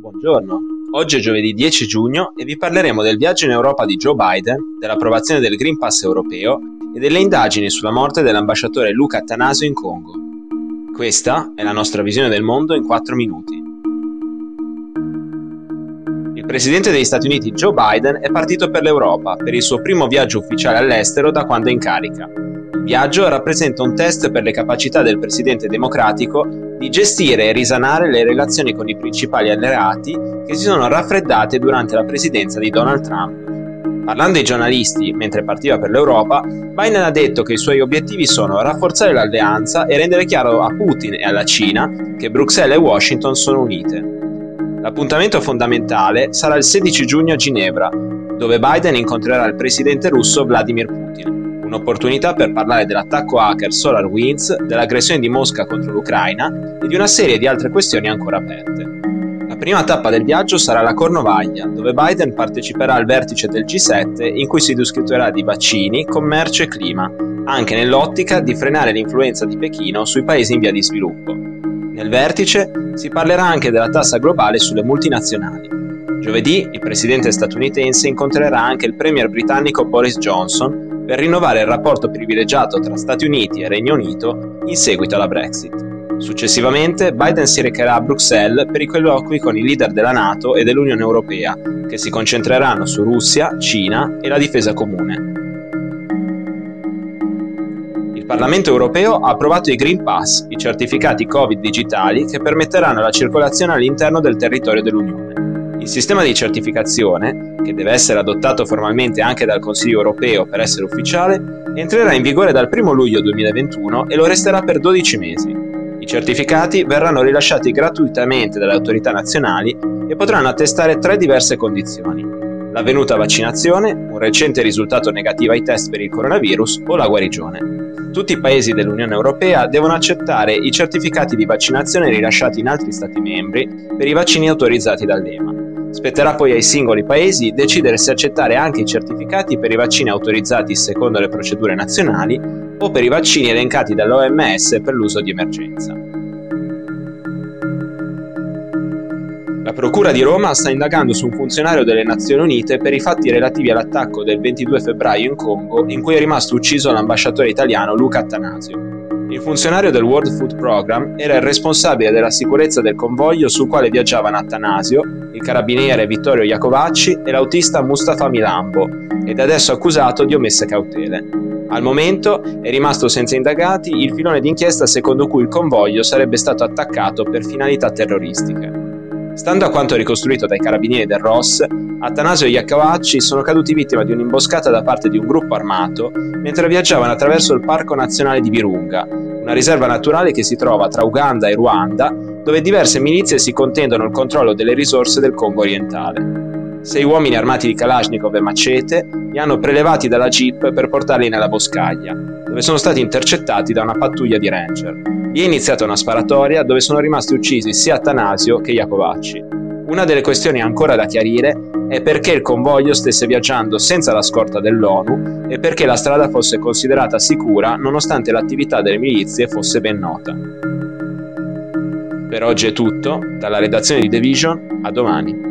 buongiorno. Oggi è giovedì 10 giugno e vi parleremo del viaggio in Europa di Joe Biden, dell'approvazione del Green Pass europeo e delle indagini sulla morte dell'ambasciatore Luca Attanasio in Congo. Questa è la nostra visione del mondo in 4 minuti. Il presidente degli Stati Uniti Joe Biden è partito per l'Europa per il suo primo viaggio ufficiale all'estero da quando è in carica. Il viaggio rappresenta un test per le capacità del presidente democratico di gestire e risanare le relazioni con i principali alleati che si sono raffreddate durante la presidenza di Donald Trump. Parlando ai giornalisti mentre partiva per l'Europa, Biden ha detto che i suoi obiettivi sono rafforzare l'alleanza e rendere chiaro a Putin e alla Cina che Bruxelles e Washington sono unite. L'appuntamento fondamentale sarà il 16 giugno a Ginevra, dove Biden incontrerà il presidente russo Vladimir Putin un'opportunità per parlare dell'attacco hacker SolarWinds, dell'aggressione di Mosca contro l'Ucraina e di una serie di altre questioni ancora aperte. La prima tappa del viaggio sarà la Cornovaglia, dove Biden parteciperà al vertice del G7 in cui si discuterà di vaccini, commercio e clima, anche nell'ottica di frenare l'influenza di Pechino sui paesi in via di sviluppo. Nel vertice si parlerà anche della tassa globale sulle multinazionali. Giovedì il presidente statunitense incontrerà anche il premier britannico Boris Johnson per rinnovare il rapporto privilegiato tra Stati Uniti e Regno Unito in seguito alla Brexit. Successivamente Biden si recherà a Bruxelles per i colloqui con i leader della Nato e dell'Unione Europea, che si concentreranno su Russia, Cina e la difesa comune. Il Parlamento europeo ha approvato i Green Pass, i certificati Covid digitali che permetteranno la circolazione all'interno del territorio dell'Unione. Il sistema di certificazione, che deve essere adottato formalmente anche dal Consiglio europeo per essere ufficiale, entrerà in vigore dal 1 luglio 2021 e lo resterà per 12 mesi. I certificati verranno rilasciati gratuitamente dalle autorità nazionali e potranno attestare tre diverse condizioni. L'avvenuta vaccinazione, un recente risultato negativo ai test per il coronavirus o la guarigione. Tutti i paesi dell'Unione Europea devono accettare i certificati di vaccinazione rilasciati in altri Stati membri per i vaccini autorizzati dall'EMA. Spetterà poi ai singoli paesi decidere se accettare anche i certificati per i vaccini autorizzati secondo le procedure nazionali o per i vaccini elencati dall'OMS per l'uso di emergenza. La Procura di Roma sta indagando su un funzionario delle Nazioni Unite per i fatti relativi all'attacco del 22 febbraio in Congo in cui è rimasto ucciso l'ambasciatore italiano Luca Attanasio. Il funzionario del World Food Program era il responsabile della sicurezza del convoglio sul quale viaggiavano Attanasio, il carabiniere Vittorio Iacovacci e l'autista Mustafa Milambo, ed adesso accusato di omesse cautele. Al momento è rimasto senza indagati il filone d'inchiesta secondo cui il convoglio sarebbe stato attaccato per finalità terroristiche. Stando a quanto ricostruito dai carabinieri del ROS, Attanasio e Iacovacci sono caduti vittima di un'imboscata da parte di un gruppo armato mentre viaggiavano attraverso il Parco Nazionale di Virunga, una riserva naturale che si trova tra Uganda e Ruanda, dove diverse milizie si contendono il controllo delle risorse del Congo orientale. Sei uomini armati di Kalashnikov e macete li hanno prelevati dalla jeep per portarli nella boscaglia, dove sono stati intercettati da una pattuglia di ranger. Lì è iniziata una sparatoria dove sono rimasti uccisi sia Atanasio che Iacovacci. Una delle questioni ancora da chiarire è perché il convoglio stesse viaggiando senza la scorta dell'ONU e perché la strada fosse considerata sicura nonostante l'attività delle milizie fosse ben nota. Per oggi è tutto, dalla redazione di The Vision, a domani.